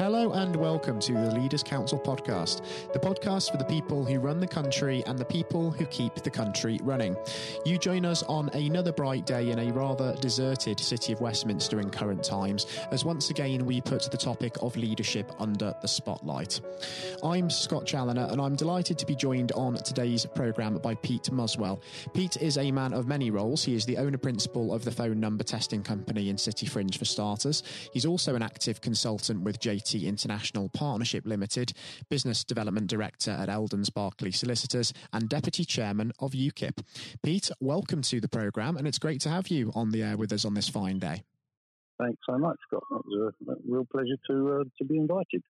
Hello and welcome to the Leaders Council podcast, the podcast for the people who run the country and the people who keep the country running. You join us on another bright day in a rather deserted city of Westminster in current times, as once again we put the topic of leadership under the spotlight. I'm Scott Challoner and I'm delighted to be joined on today's programme by Pete Muswell. Pete is a man of many roles. He is the owner principal of the phone number testing company in Cityfringe for starters. He's also an active consultant with International Partnership Limited, Business Development Director at Eldons Berkeley Solicitors, and Deputy Chairman of UKIP. Pete, welcome to the programme, and it's great to have you on the air with us on this fine day. Thanks so much, Scott. It was a, real pleasure to uh, to be invited.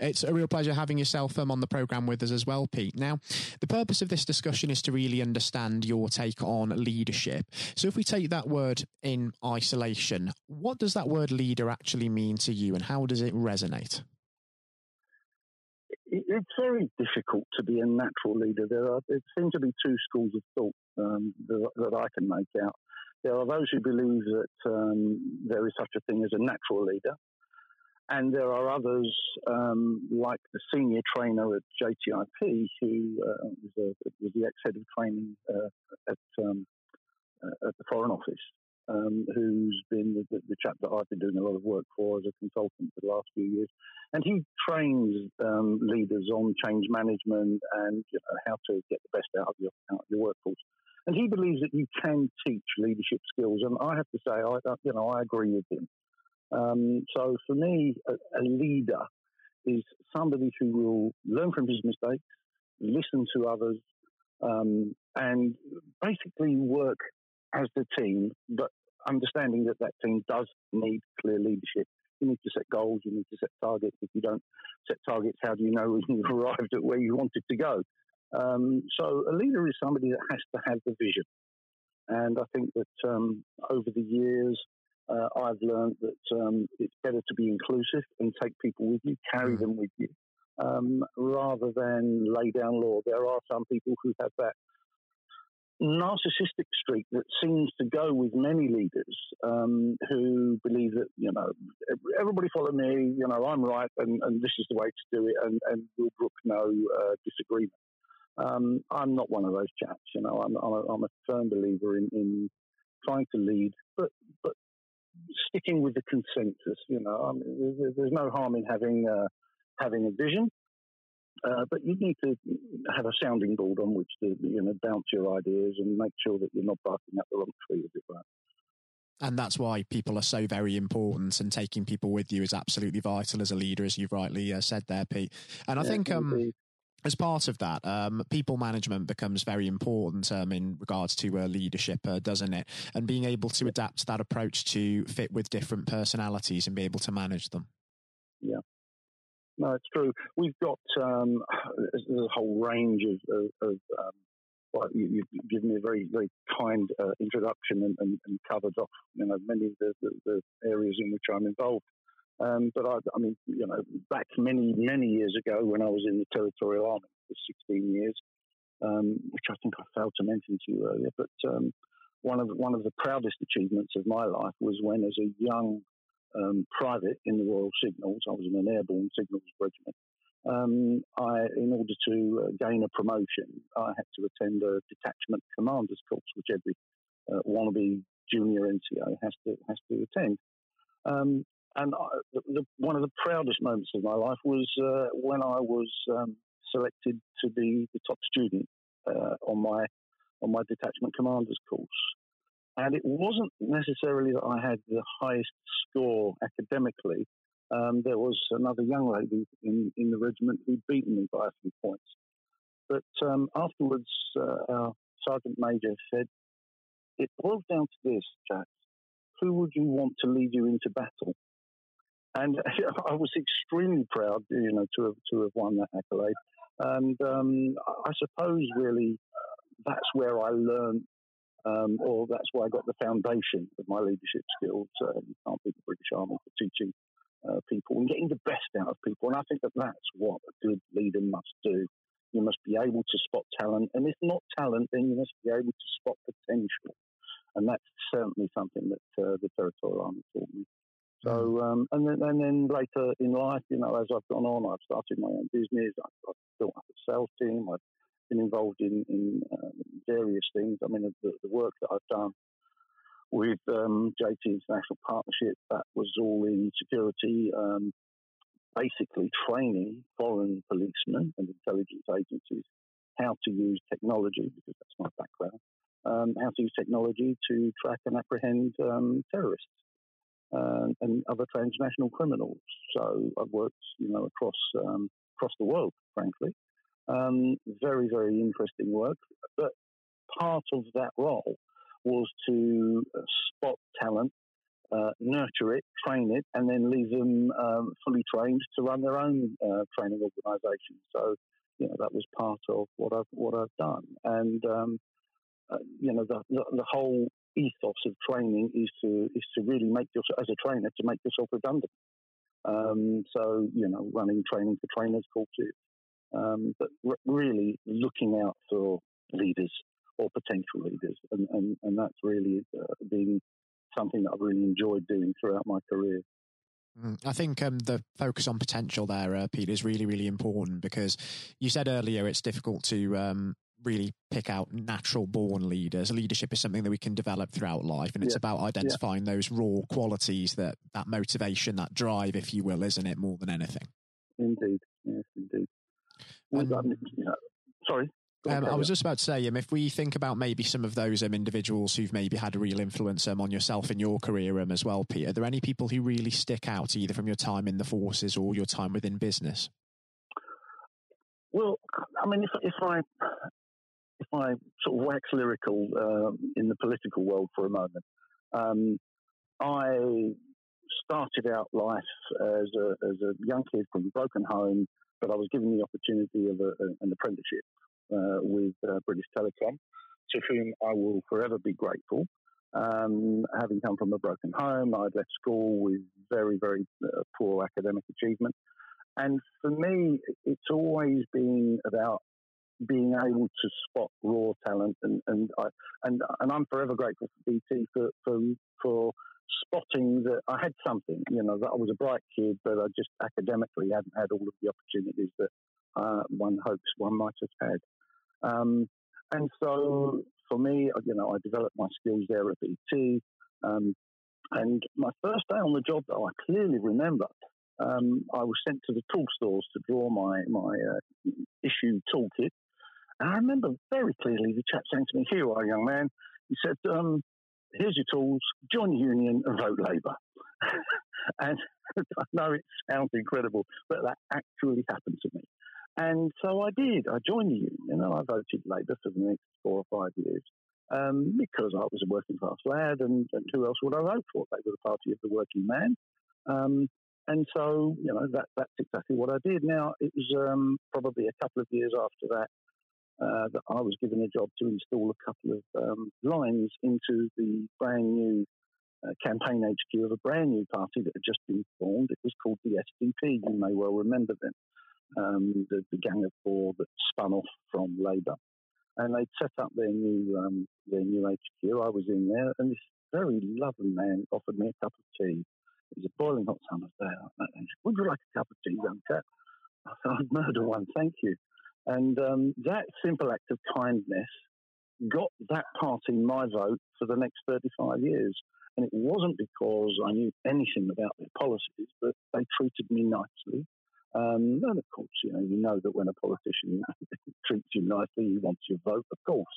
It's a real pleasure having yourself um, on the programme with us as well, Pete. Now, the purpose of this discussion is to really understand your take on leadership. So, if we take that word in isolation, what does that word leader actually mean to you and how does it resonate? It's very difficult to be a natural leader. There, are, there seem to be two schools of thought um, that, that, I can make out. There are those who believe that um, there is such a thing as a natural leader, and there are others, um, like the senior trainer at JTIP, who uh, was, a, was, the ex head of training uh, at, um, uh, at the Foreign Office, um, who's been the, the, chap that I've been doing a lot of work for as a consultant for the last few years. And he trains um, leaders on change management and you know, how to get the best out of your, out of your workforce. And he believes that you can teach leadership skills. And I have to say, I, you know, I agree with him. Um, so for me, a, a, leader is somebody who will learn from his mistakes, listen to others, um, and basically work as the team, but understanding that that team does need clear leadership. You need to set goals, you need to set targets. If you don't set targets, how do you know when you've arrived at where you wanted to go? Um, so a leader is somebody that has to have the vision. And I think that um, over the years, uh, I've learned that um, it's better to be inclusive and take people with you, carry mm. them with you, um, rather than lay down law. There are some people who have that narcissistic streak that seems to go with many leaders um, who believe that you know everybody follow me, you know I'm right, and, and this is the way to do it, and, and will brook no uh, disagreement. Um, I'm not one of those chaps, you know. I'm, I'm, a, I'm a firm believer in, in trying to lead, but but sticking with the consensus. You know, I mean, there's, there's, no harm in having uh, having a vision, uh, but you need to have a sounding board on which to you know bounce your ideas and make sure that you're not barking up the wrong tree, as it were. And that's why people are so very important, and taking people with you is absolutely vital as a leader, as you've rightly uh, said there, Pete. And I yeah, think um, as part of that, um, people management becomes very important um, in regards to uh, leadership, uh, doesn't it? And being able to adapt that approach to fit with different personalities and be able to manage them. Yeah. No, it's true. We've got um, a whole range of, of, of um, well, you, have given me a very, very kind uh, introduction and, and, and, covered off, you know, many of the, the, the areas in which I'm involved. Um, but I, I, mean, you know, back many, many years ago when I was in the Territorial Army for 16 years, um, which I think I failed to mention to you earlier, but um, one of one of the proudest achievements of my life was when, as a young um, private in the Royal Signals, I was in an airborne signals regiment. Um, I, in order to uh, gain a promotion, I had to attend a detachment commander's course, which every uh, wannabe junior NCO has to has to attend. And I, the, one of the proudest moments of my life was uh, when I was um, selected to be the top student uh, on my on my detachment commander's course. And it wasn't necessarily that I had the highest score academically. Um, there was another young lady in, in the regiment who'd beaten me by a few points. But um, afterwards, uh, our sergeant major said, "It boils down to this, chaps. Who would you want to lead you into battle?" And I was extremely proud, you know, to have to have won that accolade. And um, I suppose really uh, that's where I learned, um, or that's where I got the foundation of my leadership skills. Uh, you can't beat the British Army for teaching uh, people and getting the best out of people. And I think that that's what a good leader must do. You must be able to spot talent, and if not talent, then you must be able to spot potential. And that's certainly something that uh, the Territorial Army taught me. So, mm. um, and then and then later in life, you know, as I've gone on, I've started my own business. I've, I've built up a sales team. I've been involved in in um, various things. I mean, the, the, work that I've done with um, JT International Partnership that was all in security, um, basically training foreign policemen and intelligence agencies how to use technology because that's my background. Um, how to use technology to track and apprehend um, terrorists uh, and other transnational criminals. So I've worked, you know, across um, across the world, frankly. Um, very, very interesting work. But part of that role was to uh, spot talent, uh, nurture it, train it, and then leave them um, fully trained to run their own uh, training organisation. So, you know, that was part of what I've what I've done. And um, uh, you know, the, the, the whole ethos of training is to is to really make yourself as a trainer to make yourself redundant. Um, so you know, running training for trainers courses, um, but r- really looking out for leaders or potential leaders, and and, and that's really uh, been something that I've really enjoyed doing throughout my career. Mm, I think um, the focus on potential there, uh, Pete, is really, really important because you said earlier it's difficult to um, really pick out natural born leaders. Leadership is something that we can develop throughout life, and it's yeah. about identifying yeah. those raw qualities that that motivation, that drive, if you will, isn't it more than anything? Indeed, yes, indeed. Um, sorry. Um, I was just about to say, um, if we think about maybe some of those um, individuals who've maybe had a real influence um, on yourself in your career um, as well, Pete, are there any people who really stick out either from your time in the forces or your time within business? Well, I mean, if, if I if I sort of wax lyrical uh, in the political world for a moment, um, I started out life as a, as a young kid from a broken home, but I was given the opportunity of a, an apprenticeship uh, with uh, British Telecom, to whom I will forever be grateful. Um, having come from a broken home, I'd left school with very, very uh, poor academic achievement. And for me, it's always been about being able to spot raw talent, and and I, and and I'm forever grateful for BT for for for spotting that I had something. You know that I was a bright kid, but I just academically hadn't had all of the opportunities that uh, one hopes one might have had. Um, and so for me, you know, I developed my skills there at BT. Um, and my first day on the job, though, I clearly remember um, I was sent to the tool stores to draw my my uh, issue toolkit, and I remember very clearly the chap saying to me, Here you are, young man. He said, um, Here's your tools, join the union and vote Labour. and I know it sounds incredible, but that actually happened to me. And so I did. I joined the union and I voted Labour for the next four or five years um, because I was a working class lad and, and, who else would I vote for? They were the party of the working man. Um, and so, you know, that, that's exactly what I did. Now, it was um, probably a couple of years after that uh, that I was given a job to install a couple of um, lines into the brand new uh, campaign HQ of a brand new party that had just been formed. It was called the SDP. You may well remember them, um, the, the, Gang of Four that spun off from Labour, and they'd set up their new um, their new HQ. I was in there, and this very lovely man offered me a cup of tea. It was a boiling hot summer's day. Would you like a cup of tea, young chap? I said, I'd murder one, thank you. And um, that simple act of kindness got that party my vote for the next 35 years. And it wasn't because I knew anything about their policies, but they treated me nicely. Um, and of course, you know, you know that when a politician treats you nicely, he wants your vote, of course.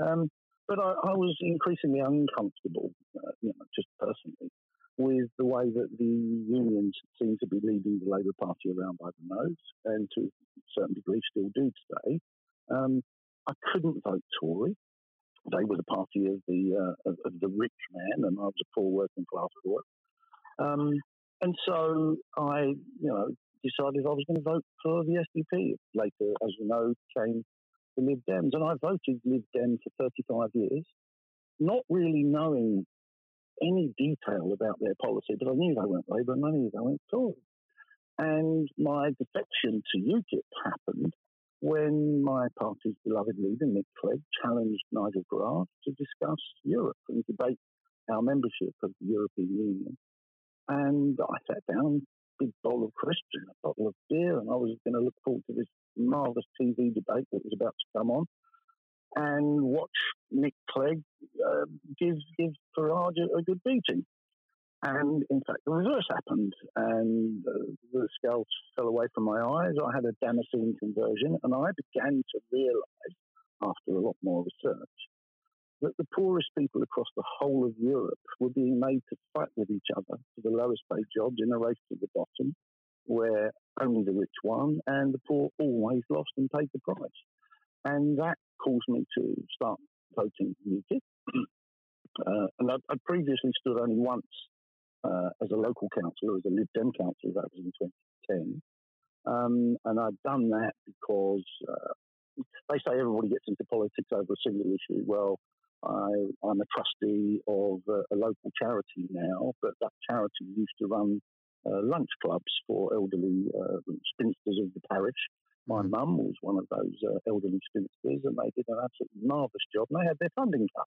Um, but I, I, was increasingly uncomfortable, uh, you know, just personally, with the way that the unions seem to be leading the Labour Party around by the nose, and to a certain degree still do today. Um, I couldn't vote Tory. They were the party of the uh, of, of, the rich man, and I was a poor working class boy. Um, and so I, you know, decided I was going to vote for the SDP. Later, as you know, came the Lib Dems, and I voted Lib Dem for 35 years, not really knowing any detail about their policy, but I knew they weren't Labour and I knew they weren't Tory. And my defection to UKIP happened when my party's beloved leader, Nick Clegg, challenged Nigel Farage to discuss Europe and debate our membership of the European Union. And I sat down, big bowl of crisps and a bottle of beer, and I was going to look forward to this marvellous TV debate that was about to come on and watch Nick Clegg uh, give, give Farage a, a good beating. And in fact, the reverse happened, and uh, the scales fell away from my eyes. I had a Damascene conversion, and I began to realise, after a lot more research, that the poorest people across the whole of Europe were being made to fight with each other for the lowest paid jobs in a race to the bottom, where only the rich won and the poor always lost and paid the price. And that caused me to start voting UKIP. uh, and I'd, I'd, previously stood only once uh, as a local councillor, as a Lib Dem councillor, that was in 2010. Um, and I'd done that because uh, they say everybody gets into politics over a single issue. Well, I, am a trustee of a, a, local charity now, but that charity used to run uh, lunch clubs for elderly uh, spinsters of the parish. My mum was one of those uh, elderly spinsters, and they did an absolutely marvellous job, and they had their funding cut.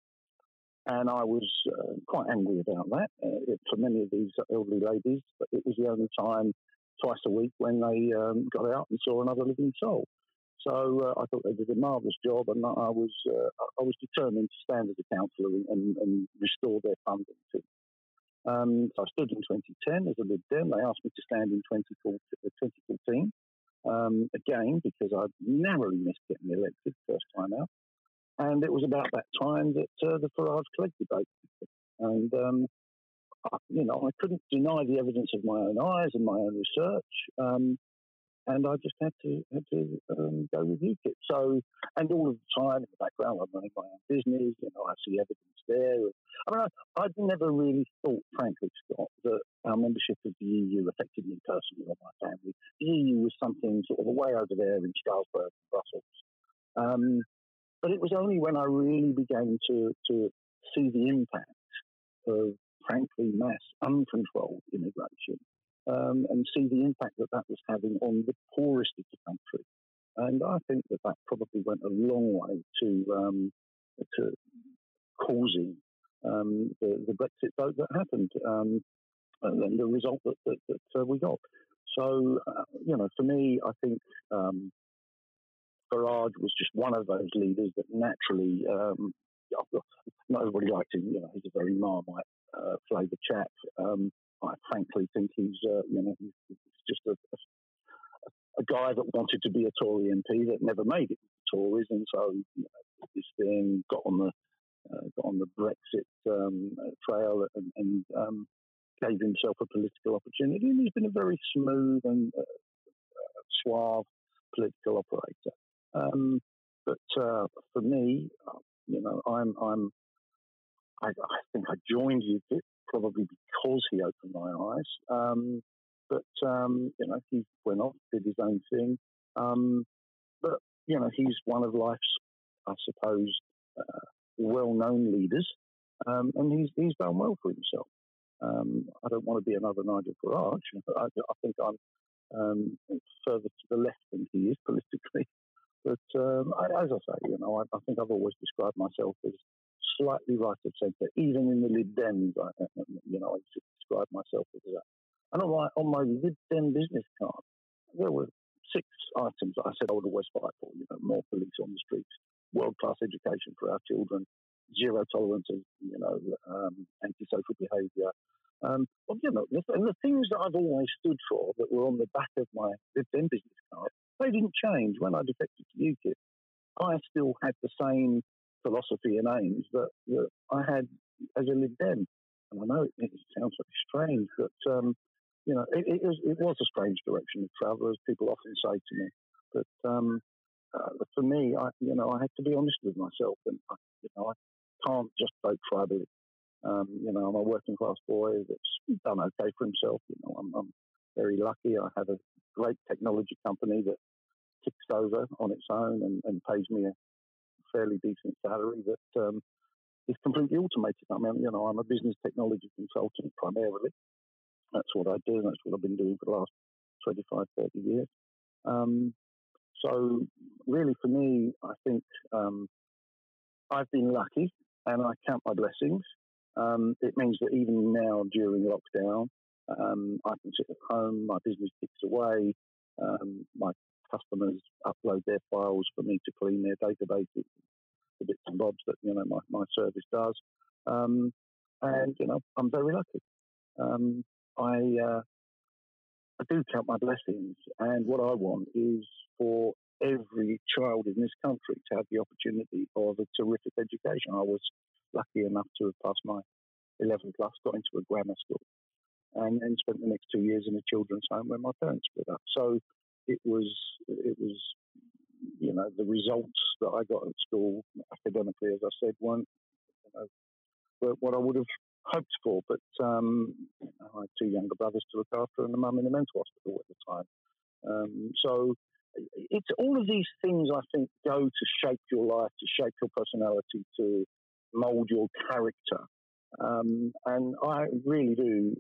And I was uh, quite angry about that. Uh, for many of these elderly ladies, but it was the only time twice a week when they um, got out and saw another living soul. So uh, I thought they did a marvellous job, and I was uh, I was determined to stand as a councillor and, and, restore their funding to. Um, so I stood in 2010 as a Lib Dem. They asked me to stand in 2014, uh, um, again because I narrowly missed getting elected first time out, and it was about that time that uh, the Farage Clegg debate, and um, I, you know I couldn't deny the evidence of my own eyes and my own research. Um, and I just had to had to um, go with UKIP. So, and all of the time in the background, I'm running my own business. You know, I see evidence there. I mean, I, would never really thought, frankly, Scott, that our membership of the EU affected me personally or my family. The EU was something sort of way over there in Strasbourg, and Brussels. Um, but it was only when I really began to to see the impact of, frankly, mass uncontrolled immigration um, and see the impact that that was having on the poorest of the country. And I think that that probably went a long way to um, to causing um, the, the, Brexit vote that happened um, and the result that, that, that uh, we got. So, uh, you know, for me, I think um, Farage was just one of those leaders that naturally, um, not everybody liked him. You know, he's a very Marmite uh, chap. Um, I frankly think he's, uh, you know, he's, just a, a, guy that wanted to be a Tory MP that never made it the Tories, and so you know, this thing got on the uh, got on the Brexit um, trail and, and um, gave himself a political opportunity. And he's been a very smooth and uh, uh suave political operator. Um, but uh, for me, uh, you know, I'm I'm I, I think I joined UKIP probably because he opened my eyes. Um, but um, you know, he went off, did his own thing. Um, but you know, he's one of life's, I suppose, uh, well-known leaders, um, and he's he's done well for himself. Um, I don't want to be another Nigel Farage. I, I think I'm um, further to the left than he is politically. But I, as I say, you know, I, I think I've always described myself as slightly right of centre, even in the Lib Dems. I, you know, I describe myself as that. And on my, on my Lib Dem business card, there were six items I said I would always fight for. You know, more police on the streets, world class education for our children, zero tolerance of you know um, antisocial behaviour. Um, well, you know, and the things that I've always stood for that were on the back of my Lib Dem business card, they didn't change when I defected to UKIP. I still had the same philosophy and aims that, that I had as a Lib Dem. And I know it, it sounds strange, but um, you know, it, it, was, it was a strange direction of travel, as people often say to me. But um, uh, for me, I, you know, I had to be honest with myself, and I, you know, I can't just vote tribally. Um, you know, I'm a working class boy that's done okay for himself. You know, I'm, I'm very lucky. I have a great technology company that ticks over on its own and, and pays me a fairly decent salary that um, is completely automated. I mean, you know, I'm a business technology consultant primarily. That's what I do. That's what I've been doing for the last 25, 30 years. Um, so, really, for me, I think um, I've been lucky and I count my blessings. Um, it means that even now during lockdown, Um, I can sit at home, my business ticks away, um, my customers upload their files for me to clean their databases, the bits and bobs that you know my, my service does. Um, and you know, I'm very lucky. Um, I uh, I do count my blessings, and what I want is for every child in this country to have the opportunity of a terrific education. I was lucky enough to have passed my 11 plus, got into a grammar school, and then spent the next two years in a children's home where my parents split up. So it was it was you know the results that I got at school academically, as I said, weren't you know, what I would have hoped for. But um, I had two younger brothers to look after and a mum in the mental hospital at the time. Um, so it's all of these things I think go to shape your life, to shape your personality, to mould your character. Um, and I really do.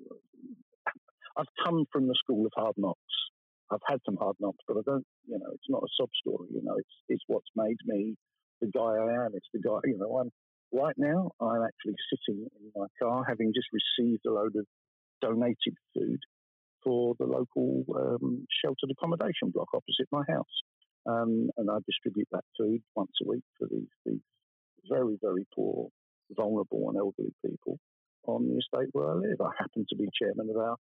I've come from the school of hard knocks. I've had some hard knocks, but I don't, you know, it's not a sob story. You know, it's it's what's made me the guy I am. It's the guy, you know, I'm right now. I'm actually sitting in my car, having just received a load of donated food for the local um, sheltered accommodation block opposite my house, um, and I distribute that food once a week for these these very very poor, vulnerable, and elderly people on the estate where I live. I happen to be chairman of our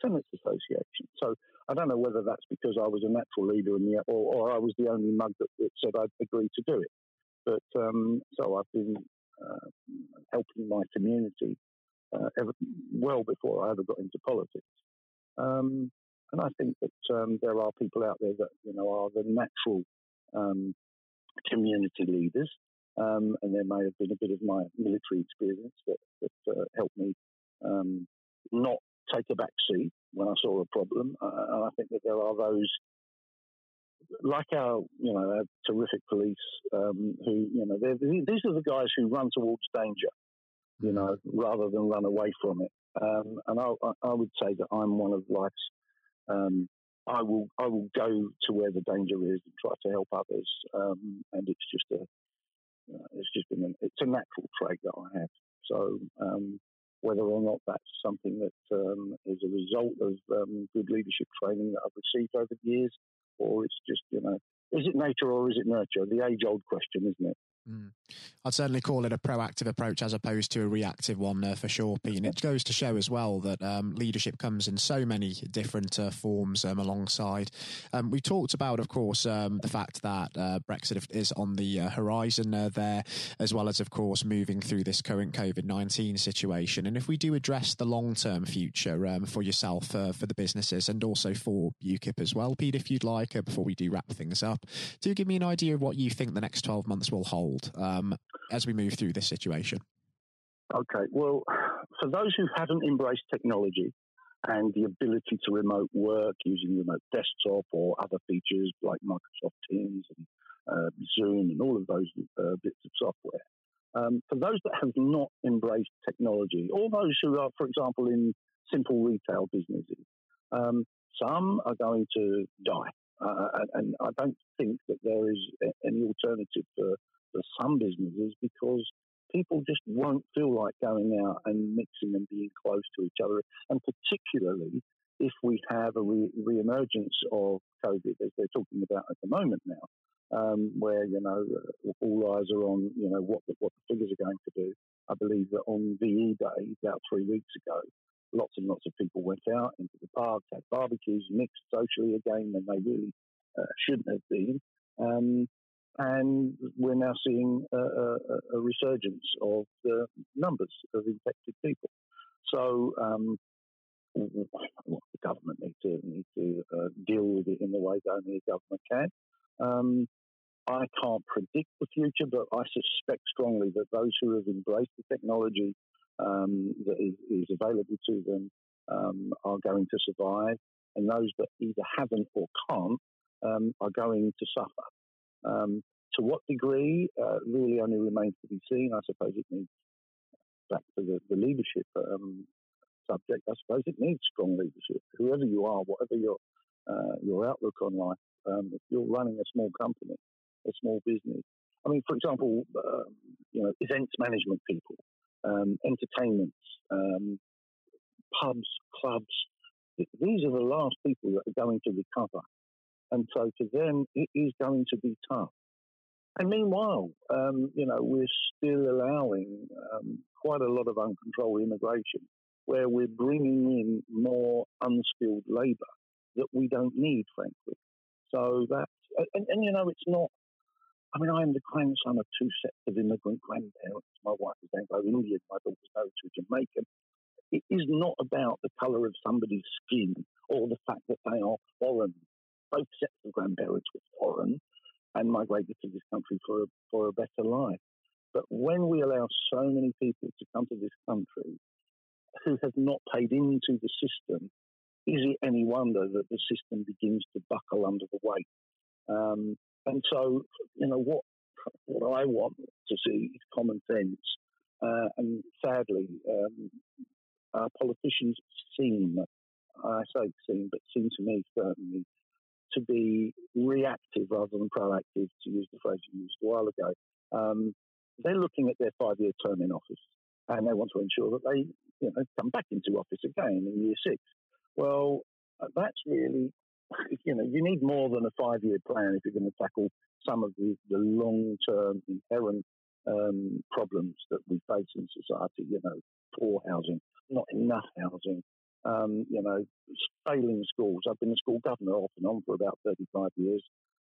tenants association, so I don't know whether that's because I was a natural leader in the, or, or I was the only mug that, that said I'd agreed to do it. But um, so I've been uh, helping my community uh, ever, well before I ever got into politics. Um, and I think that um, there are people out there that you know are the natural um, community leaders, um, and there may have been a bit of my military experience that, that uh, helped me um, not take a back seat when I saw a problem. Uh, and I think that there are those, like our, you know, our terrific police, um, who, you know, these are the guys who run towards danger, you mm-hmm. know, rather than run away from it. Um, and I, I, would say that I'm one of life's. Um, I will I will go to where the danger is and try to help others. Um, and it's just a you know, it's just been it's a natural trait that I have. So um, whether or not that's something that um, is a result of um, good leadership training that I've received over the years, or it's just you know is it nature or is it nurture? The age old question, isn't it? Mm. I'd certainly call it a proactive approach as opposed to a reactive one uh, for sure, Pete. And it goes to show as well that um, leadership comes in so many different uh, forms um, alongside. Um, we talked about, of course, um, the fact that uh, Brexit is on the uh, horizon uh, there, as well as, of course, moving through this current COVID 19 situation. And if we do address the long term future um, for yourself, uh, for the businesses, and also for UKIP as well, Pete, if you'd like, before we do wrap things up, do give me an idea of what you think the next 12 months will hold um, as we move through this situation? Okay, well, for those who haven't embraced technology and the ability to remote work using remote desktop or other features like Microsoft Teams and uh, Zoom and all of those uh, bits of software, um, for those that have not embraced technology, or those who are, for example, in simple retail businesses, um, some are going to die. Uh, and I don't think that there is any alternative for for some businesses because people just won't feel like going out and mixing and being close to each other. And particularly if we have a re- emergence of COVID, as they're talking about at the moment now, um, where you know all eyes are on you know what the, what the figures are going to do. I believe that on VE Day about three weeks ago, lots and lots of people went out into the parks, had barbecues, mixed socially again, and they really uh, shouldn't have been. Um, and we're now seeing a, a, a, resurgence of the numbers of infected people. So um, the government need to need to uh, deal with it in the way that only the government can. Um, I can't predict the future, but I suspect strongly that those who have embraced the technology um, that is, is, available to them um, are going to survive, and those that either haven't or can't um, are going to suffer. Um, to what degree uh, really only remains to be seen. I suppose it needs back to the, the leadership um, subject. I suppose it needs strong leadership. Whoever you are, whatever your uh, your outlook on life, um, if you're running a small company, a small business. I mean, for example, um, you know, events management people, um, entertainments, um, pubs, clubs. These are the last people that are going to recover. And so to them, it is going to be tough. And meanwhile, um, you know, we're still allowing um, quite a lot of uncontrolled immigration where we're bringing in more unskilled labour that we don't need, frankly. So that's, and, and, you know, it's not, I mean, I am the grandson of two sets of immigrant grandparents. My wife is Anglo-Indian, my daughter's married to Jamaican. It is not about the colour of somebody's skin or the fact that they are foreign. Both sets of grandparents were foreign and migrated to this country for a, for a better life. But when we allow so many people to come to this country who have not paid into the system, is it any wonder that the system begins to buckle under the weight? Um, and so, you know, what what I want to see is common sense. Uh, and sadly, um, our politicians seem, I say seem, but seem to me certainly, to be reactive rather than proactive, to use the phrase you used a while ago. Um, they're looking at their five year term in office and they want to ensure that they you know, come back into office again in year six. Well, uh, that's really, you know, you need more than a five year plan if you're going to tackle some of the, the long term inherent um, problems that we face in society, you know, poor housing, not enough housing, um, you know, failing schools. I've been a school governor off and on for about 35 years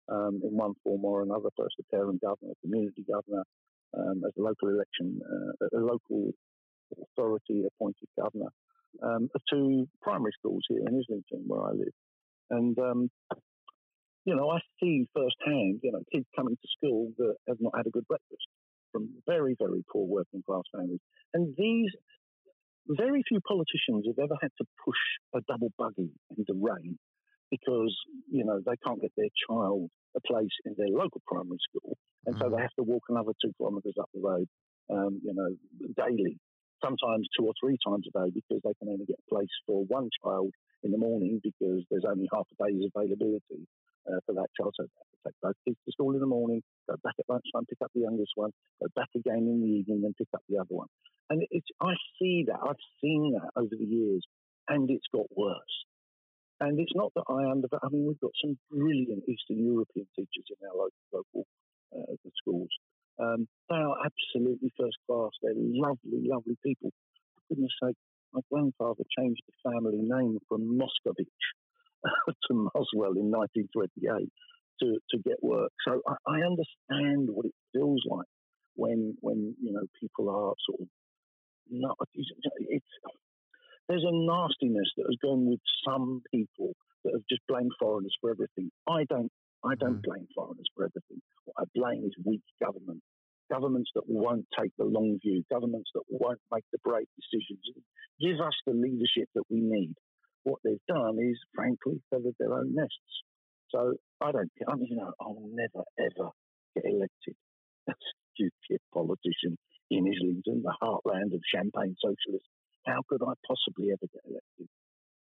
um, in one form or another, first a parent governor, community governor, um, as a local election, uh, a local authority appointed governor, um, to primary schools here in Islington, where I live. And, um, you know, I see firsthand, you know, kids coming to school that have not had a good breakfast from very, very poor working class families. And these, very few politicians have ever had to push a double buggy in the rain because, you know, they can't get their child a place in their local primary school. And mm-hmm. so they have to walk another two kilometres up the road, um, you know, daily sometimes two or three times a day because they can only get a place for one child in the morning because there's only half a day's availability uh, for that child. So they have to take both kids to school in the morning, go back at lunchtime, pick up the youngest one, go back again in the evening, and pick up the other one. And it's I see that I've seen that over the years, and it's got worse. And it's not that I under. I mean, we've got some brilliant Eastern European teachers in our local, local uh, schools. Um, they are absolutely first class. They're lovely, lovely people. For goodness sake, my grandfather changed the family name from Moscovich to Muswell in 1928 to, to get work. So I, I understand what it feels like when when you know people are sort of not. It's, there's a nastiness that has gone with some people that have just blamed foreigners for everything. I don't. I don't mm. blame foreigners for everything. What I blame is weak government governments that won't take the long view, governments that won't make the brave decisions, give us the leadership that we need. What they've done is, frankly, feathered their own nests. So I don't, I mean, you know, I'll never ever get elected a UKIP politician in Islington, the heartland of champagne socialists. How could I possibly ever get elected?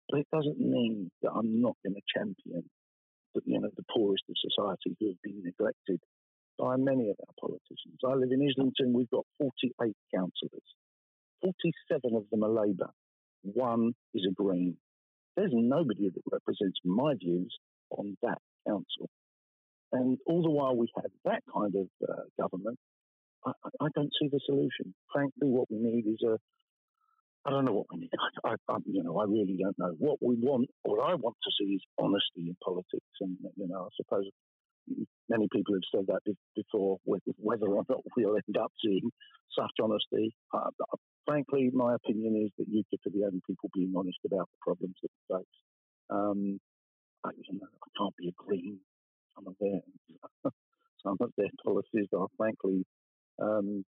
But it doesn't mean that I'm not going to champion the, you know, the poorest of society who have been neglected by many of our politicians. I live in Islington, we've got 48 councillors. 47 of them are Labour. One is a Green. There's nobody that represents my views on that council. And all the while we have that kind of uh, government, I, I, don't see the solution. Frankly, what we need is a I don't know what we need. I, I, you know, I really don't know. What we want, what I want to see is honesty in politics, and you know, I suppose many people have said that before, whether or not we'll end up seeing such honesty. Uh, frankly, my opinion is that UKIP are the only people being honest about the problems that we face. Um, I, you know, I can't be agreeing some of their some of their policies are frankly um,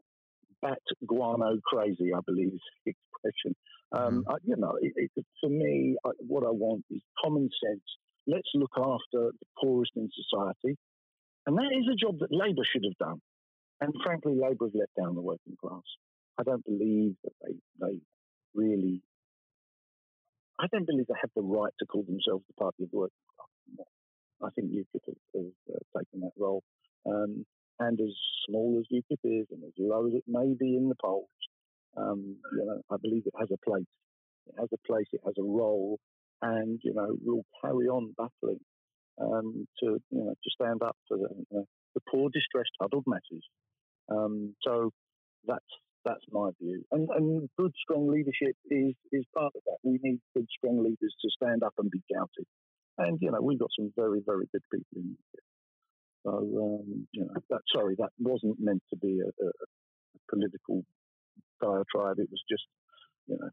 bat guano crazy. I believe is the expression. Um, mm-hmm. I, you know, it, it, for me, I, what I want is common sense. Let's look after the poorest in society. And that is a job that Labour should have done. And frankly, Labour have let down the working class. I don't believe that they, they really, I don't believe they have the right to call themselves the party of the working class. I think UKIP has, has uh, taken that role. Um, and as small as UKIP is and as low as it may be in the polls, um, you know, I believe it has a place it has a place, it has a role, and you know we'll carry on battling um, to you know to stand up for the, you know, the poor, distressed, huddled masses. Um, so that's that's my view. And, and good, strong leadership is is part of that. We need good, strong leaders to stand up and be counted. And you know we've got some very, very good people in here. So um, you know, that, sorry, that wasn't meant to be a, a, political diatribe. It was just you know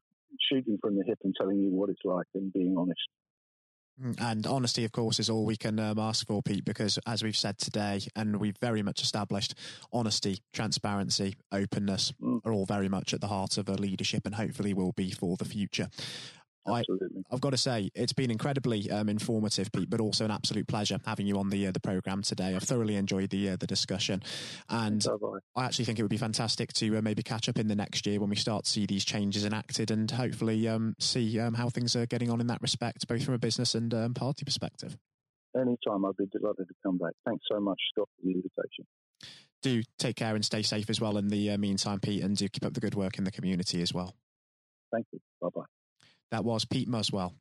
shooting from the hip and telling you what it's like and being honest. Mm, and honesty, of course, is all we can um, ask for, Pete, because as we've said today, and we've very much established, honesty, transparency, openness mm. are all very much at the heart of a leadership and hopefully will be for the future. Absolutely. I, have got to say, it's been incredibly um, informative, Pete, but also an absolute pleasure having you on the uh, the program today. I've thoroughly enjoyed the uh, the discussion, and I. I. actually think it would be fantastic to uh, maybe catch up in the next year when we start to see these changes enacted, and hopefully um, see um, how things are getting on in that respect, both from a business and um, party perspective. Anytime, I'd be delighted to come back. Thanks so much, Scott, for the invitation. Do take care and stay safe as well in the uh, meantime, Pete, and do keep up the good work in the community as well. Thank you. Bye bye. That was Pete Muswell.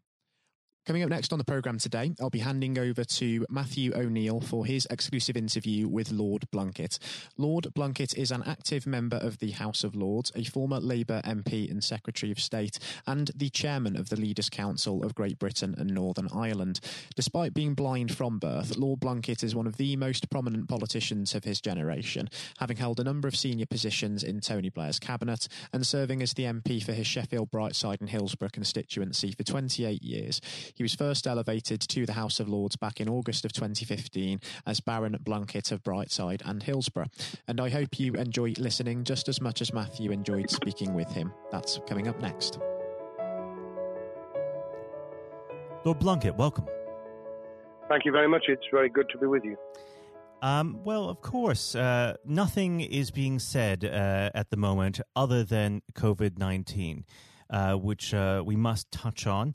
Coming up next on the programme today, I'll be handing over to Matthew O'Neill for his exclusive interview with Lord Blunkett. Lord Blunkett is an active member of the House of Lords, a former Labour MP and Secretary of State, and the chairman of the Leaders' Council of Great Britain and Northern Ireland. Despite being blind from birth, Lord Blunkett is one of the most prominent politicians of his generation, having held a number of senior positions in Tony Blair's cabinet and serving as the MP for his Sheffield, Brightside, and Hillsborough constituency for 28 years. He was first elevated to the House of Lords back in August of 2015 as Baron Blunkett of Brightside and Hillsborough. And I hope you enjoy listening just as much as Matthew enjoyed speaking with him. That's coming up next. Lord Blunkett, welcome. Thank you very much. It's very good to be with you. Um, well, of course, uh, nothing is being said uh, at the moment other than COVID 19, uh, which uh, we must touch on.